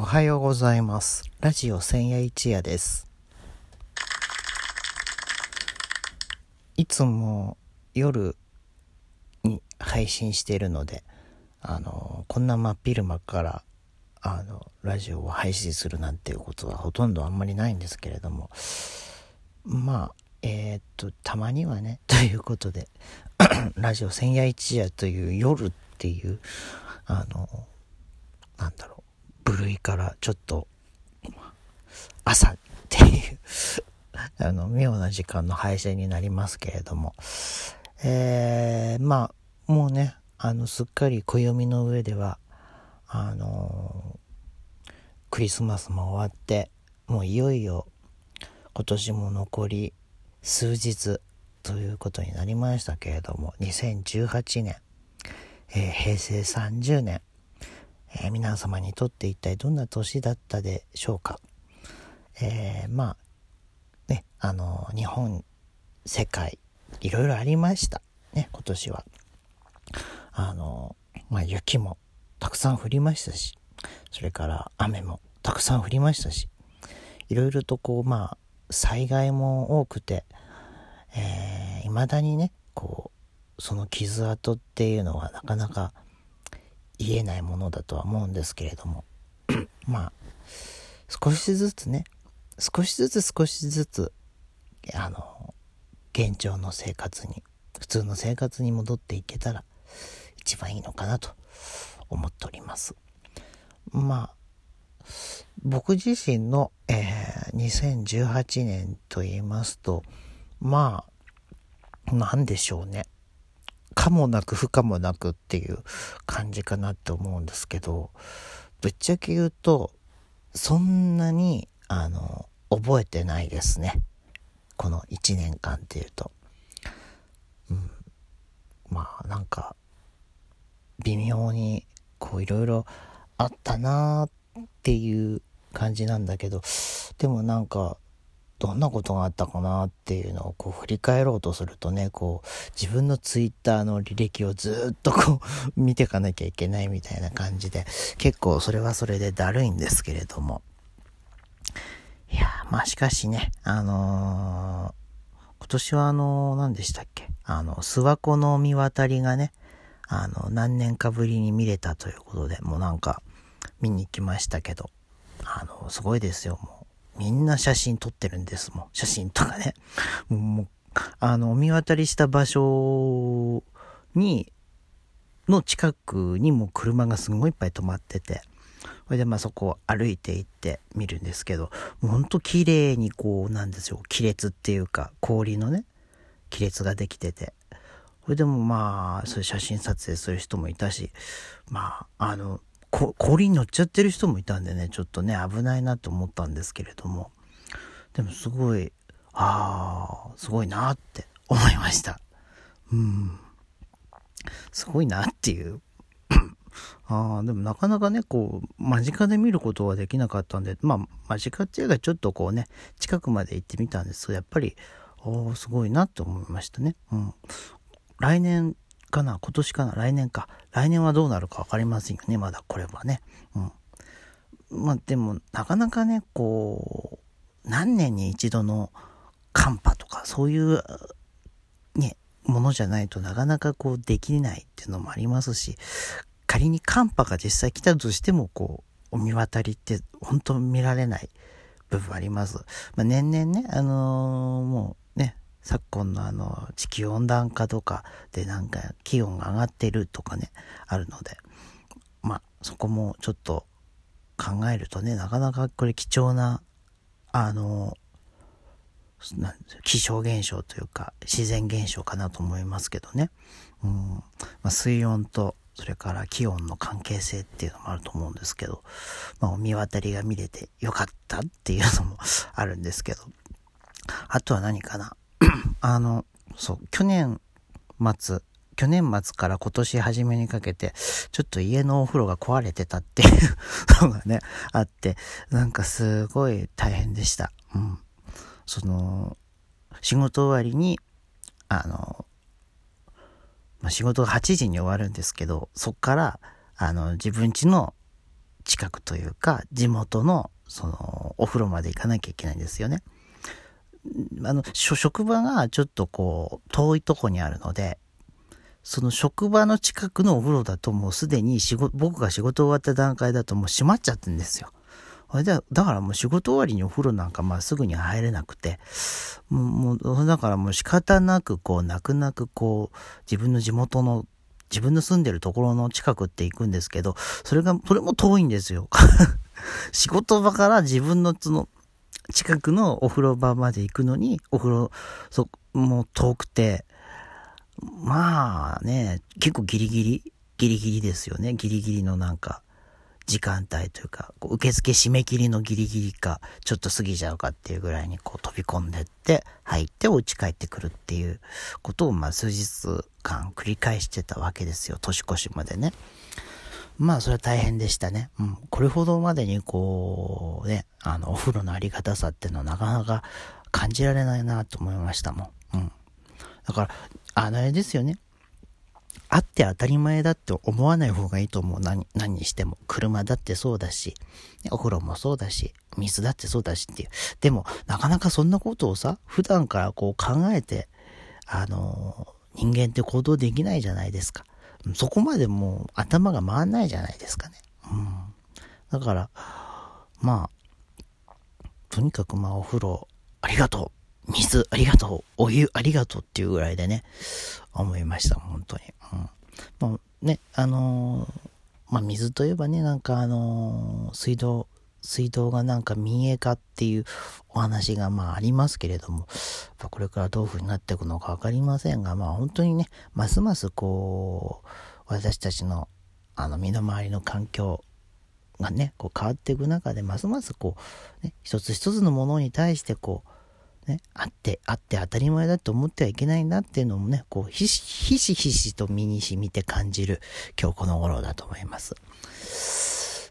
おはようございます。ラジオ千夜一夜です。いつも夜に配信しているので、あの、こんな真っ昼間から、あの、ラジオを配信するなんていうことはほとんどあんまりないんですけれども、まあ、えーっと、たまにはね、ということで、ラジオ千夜一夜という夜っていう、あの、なんだろう、部類からちょっと、朝っていう、あの、妙な時間の配信になりますけれども、えー、まあ、もうね、あの、すっかり暦の上では、あのクリスマスも終わって、もういよいよ今年も残り数日ということになりましたけれども、2018年、えー平成30年、えー皆様にとって一体どんな年だったでしょうか？えーまあ、ね、あの、日本、世界、いろいろありました。ね、今年は。あの、まあ、雪もたくさん降りましたし、それから雨もたくさん降りましたし、いろいろとこう、まあ、災害も多くて、えー、未だにね、こう、その傷跡っていうのはなかなか言えないものだとは思うんですけれども。まあ少しずつね少しずつ少しずつあの現状の生活に普通の生活に戻っていけたら一番いいのかなと思っております。まあ僕自身の、えー2018年と言いますとまあなんでしょうね。可もなく不可もなくっていう感じかなって思うんですけどぶっちゃけ言うとそんなにあの覚えてないですね。この1年間っていうと、うん、まあなんか微妙にこういろいろあったなーっていう感じなんだけどでもなんかどんなことがあったかなっていうのをこう振り返ろうとするとねこう自分のツイッターの履歴をずっとこう 見ていかなきゃいけないみたいな感じで結構それはそれでだるいんですけれども。いやまあしかしねあのー今年はあのー何でしたっけ？あの諏訪湖の見渡りがねあの何年かぶりに見れたということでもうなんか見に行きましたけどあのすごいですよもう。みんな写真撮ってるんですもん。写真とかね。もう、あの、見渡りした場所に、の近くにも車がすごいいっぱい止まってて、それでまあそこを歩いて行って見るんですけど、もうほんと綺麗にこう、なんですよ、亀裂っていうか、氷のね、亀裂ができてて、それでもまあ、そういう写真撮影する人もいたし、まあ、あの、こ氷に乗っちゃってる人もいたんでね、ちょっとね、危ないなと思ったんですけれども、でもすごい、ああ、すごいなって思いました。うん。すごいなっていう。ああ、でもなかなかね、こう、間近で見ることはできなかったんで、まあ、間近っていうかちょっとこうね、近くまで行ってみたんですけど、やっぱり、ああ、すごいなって思いましたね。うん。来年かな今年かな来年か。来年はどうなるか分かりませんよね。まだこれはね。うん。まあでも、なかなかね、こう、何年に一度の寒波とか、そういう、ね、ものじゃないとなかなかこうできないっていうのもありますし、仮に寒波が実際来たとしても、こう、お見渡りって本当見られない部分あります。まあ、年々ね、あのーもう、昨今のあの、地球温暖化とかでなんか気温が上がってるとかね、あるので、まあ、そこもちょっと考えるとね、なかなかこれ貴重な、あの、気象現象というか自然現象かなと思いますけどね。うん。まあ、水温と、それから気温の関係性っていうのもあると思うんですけど、まあ、見渡りが見れてよかったっていうのもあるんですけど、あとは何かな？あの、そう、去年末、去年末から今年初めにかけて、ちょっと家のお風呂が壊れてたっていうのがね、あって、なんかすごい大変でした。うん。その、仕事終わりに、あの、まあ、仕事が8時に終わるんですけど、そっから、あの、自分家の近くというか、地元の、その、お風呂まで行かなきゃいけないんですよね。あの、職場がちょっとこう、遠いとこにあるので、その職場の近くのお風呂だともうすでに仕事、僕が仕事終わった段階だともう閉まっちゃってんですよ。だ、だからもう仕事終わりにお風呂なんかまあすぐに入れなくて、もう、もうだからもう仕方なくこう、泣く泣くこう、自分の地元の、自分の住んでるところの近くって行くんですけど、それが、それも遠いんですよ。仕事場から自分のその、近くのお風呂場まで行くのに、お風呂、そ、もう遠くて、まあね、結構ギリギリ、ギリギリですよね。ギリギリのなんか、時間帯というか、こう受付締め切りのギリギリか、ちょっと過ぎちゃうかっていうぐらいにこう飛び込んでって、入ってお家帰ってくるっていうことを、まあ数日間繰り返してたわけですよ。年越しまでね。まあそれは大変でしたね。うん。これほどまでにこう、ね、あの、お風呂のありがたさっていうのはなかなか感じられないなと思いましたもん。うん。だから、あのあれですよね。あって当たり前だって思わない方がいいと思う。何、何にしても。車だってそうだし、お風呂もそうだし、水だってそうだしっていう。でも、なかなかそんなことをさ、普段からこう考えて、あの、人間って行動できないじゃないですか。そこまでもう頭が回んないじゃないですかね。うん。だから、まあ、とにかくまあお風呂、ありがとう。水ありがとう。お湯ありがとうっていうぐらいでね、思いました、本当に。うん。まあね、あのー、まあ水といえばね、なんかあのー、水道、水道がなんか民営化っていうお話がまあありますけれども、これからどういう風になっていくのかわかりませんが、まあ本当にね、ますますこう、私たちのあの身の回りの環境がね、こう変わっていく中で、ますますこう、ね、一つ一つのものに対してこう、ね、あって、あって当たり前だと思ってはいけないなっていうのもね、こう、ひしひしひしと身に染みて感じる今日この頃だと思います。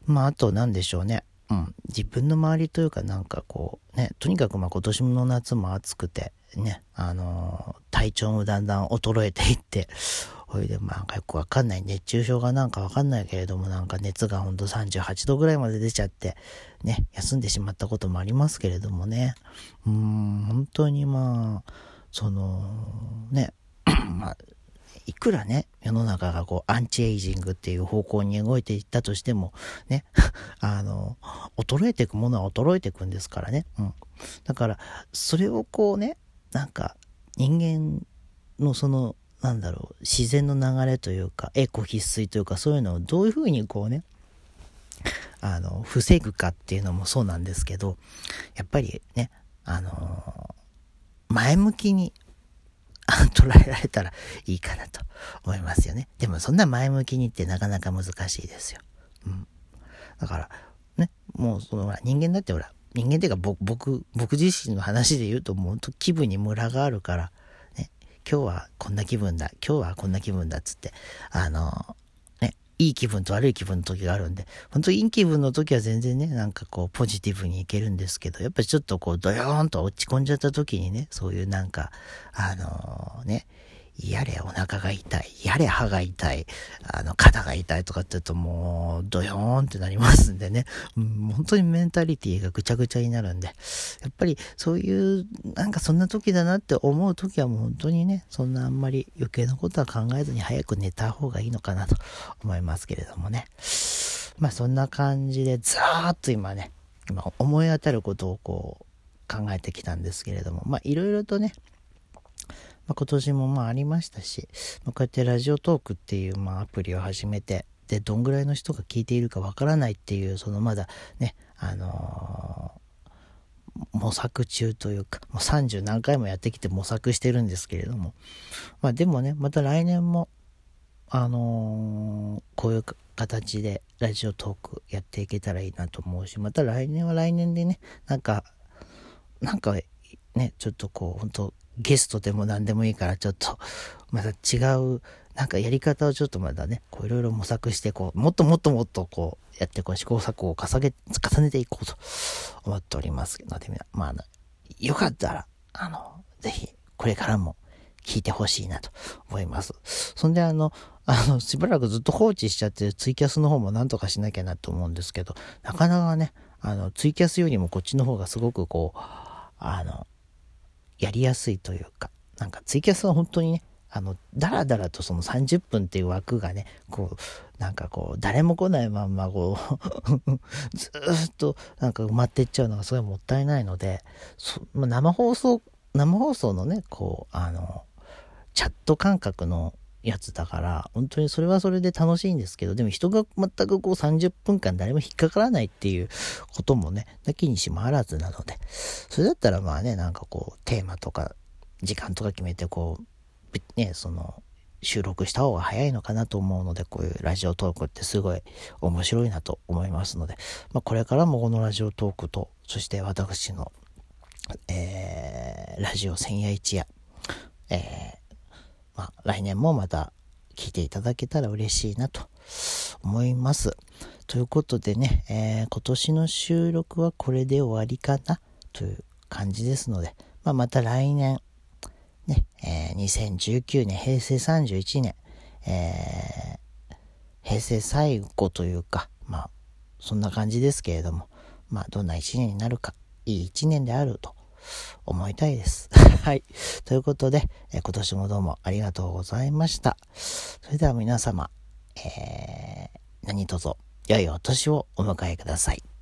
まあ、あと何でしょうね。うん。自分の周りというかなんかこう、ね、とにかくまあ今年の夏も暑くて、ね、あのー、体調もだんだん衰えていって、ほいで、まあ、よくわかんない。熱中症がなんかわかんないけれども、なんか熱がほんと38度ぐらいまで出ちゃって、ね、休んでしまったこともありますけれどもね。うん、本当にまあ、その、ね、まあ、いくらね、世の中がこう、アンチエイジングっていう方向に動いていったとしても、ね、あの、衰えていくものは衰えていくんですからね。うん。だから、それをこうね、なんか、人間のその、なんだろう、自然の流れというか、エコ必須というか、そういうのをどういうふうにこうね、あの、防ぐかっていうのもそうなんですけど、やっぱりね、あの前向きに 捉えられたらいいかなと思いますよね。でもそんな前向きにってなかなか難しいですよ。うん。だから、ね、もうその人間だってほら、人間っていうか僕、僕自身の話で言うともう気分にムラがあるから、ね今日はこんな気分だ、今日はこんな気分だっつって、あの、いい気分と悪い気分の時があるんで、本当いい気分の時は全然ね、なんかこうポジティブにいけるんですけど、やっぱりちょっとこうドヨーンと落ち込んじゃった時にね、そういうなんか、あのー、ね、やれお腹が痛い、やれ歯が痛い、あの、肩が痛いとかって言うともう、ドヨーンってなりますんでね、うん、本当にメンタリティがぐちゃぐちゃになるんで、やっぱりそういう、なんかそんな時だなって思う時はもう本当にね、そんなあんまり余計なことは考えずに早く寝た方がいいのかなと思いますけれどもね。まあそんな感じで、ざーっと今ね、今思い当たることをこう、考えてきたんですけれども、まあいろいろとね、まあ、今年もまあありましたし、まあ、こうやってラジオトークっていうまあアプリを始めて、で、どんぐらいの人が聞いているかわからないっていう、そのまだね、あのー、模索中というか、もう30何回もやってきて模索してるんですけれども、まあでもね、また来年も、あのー、こういう形でラジオトークやっていけたらいいなと思うし、また来年は来年でね、なんか、なんかね、ちょっとこう、本当ゲストでも何でもいいからちょっとまた違うなんかやり方をちょっとまだね、こういろいろ模索してこう、もっともっともっとこうやってこう試行錯誤を重ね、重ねていこうと思っておりますので、まあ、よかったら、あの、ぜひこれからも聞いてほしいなと思います。そんであの、あの、しばらくずっと放置しちゃってツイキャスの方もなんとかしなきゃなと思うんですけど、なかなかね、あの、ツイキャスよりもこっちの方がすごくこう、あの、やりやすいというか、なんかツイキャスは本当にね、あの、だらだらとその30分っていう枠がね、こう、なんかこう、誰も来ないまんまこう ずっとなんか埋まってっちゃうのがすごいもったいないので、まあ、生放送、生放送のね、こう、あの、チャット感覚のやつだから、本当にそれはそれで楽しいんですけど、でも人が全くこう30分間誰も引っかからないっていうこともね、なきにしもあらずなので、それだったらまあね、なんかこう、テーマとか、時間とか決めてこう、ね、その、収録した方が早いのかなと思うので、こういうラジオトークってすごい面白いなと思いますので、まあ、これからもこのラジオトークと、そして私の、えー、ラジオ千夜一夜、えー、まあ、来年もまた聞いていただけたら嬉しいなと思います。ということでね、えー、今年の収録はこれで終わりかなという感じですので、まあ、また来年、ね、えー、2019年、平成31年、えー、平成最後というか、まあ、そんな感じですけれども、まあ、どんな一年になるか、いい一年であると思いたいです。はい。ということで、え今年もどうもありがとうございました。それでは皆様、えー、何卒良いお年をお迎えください。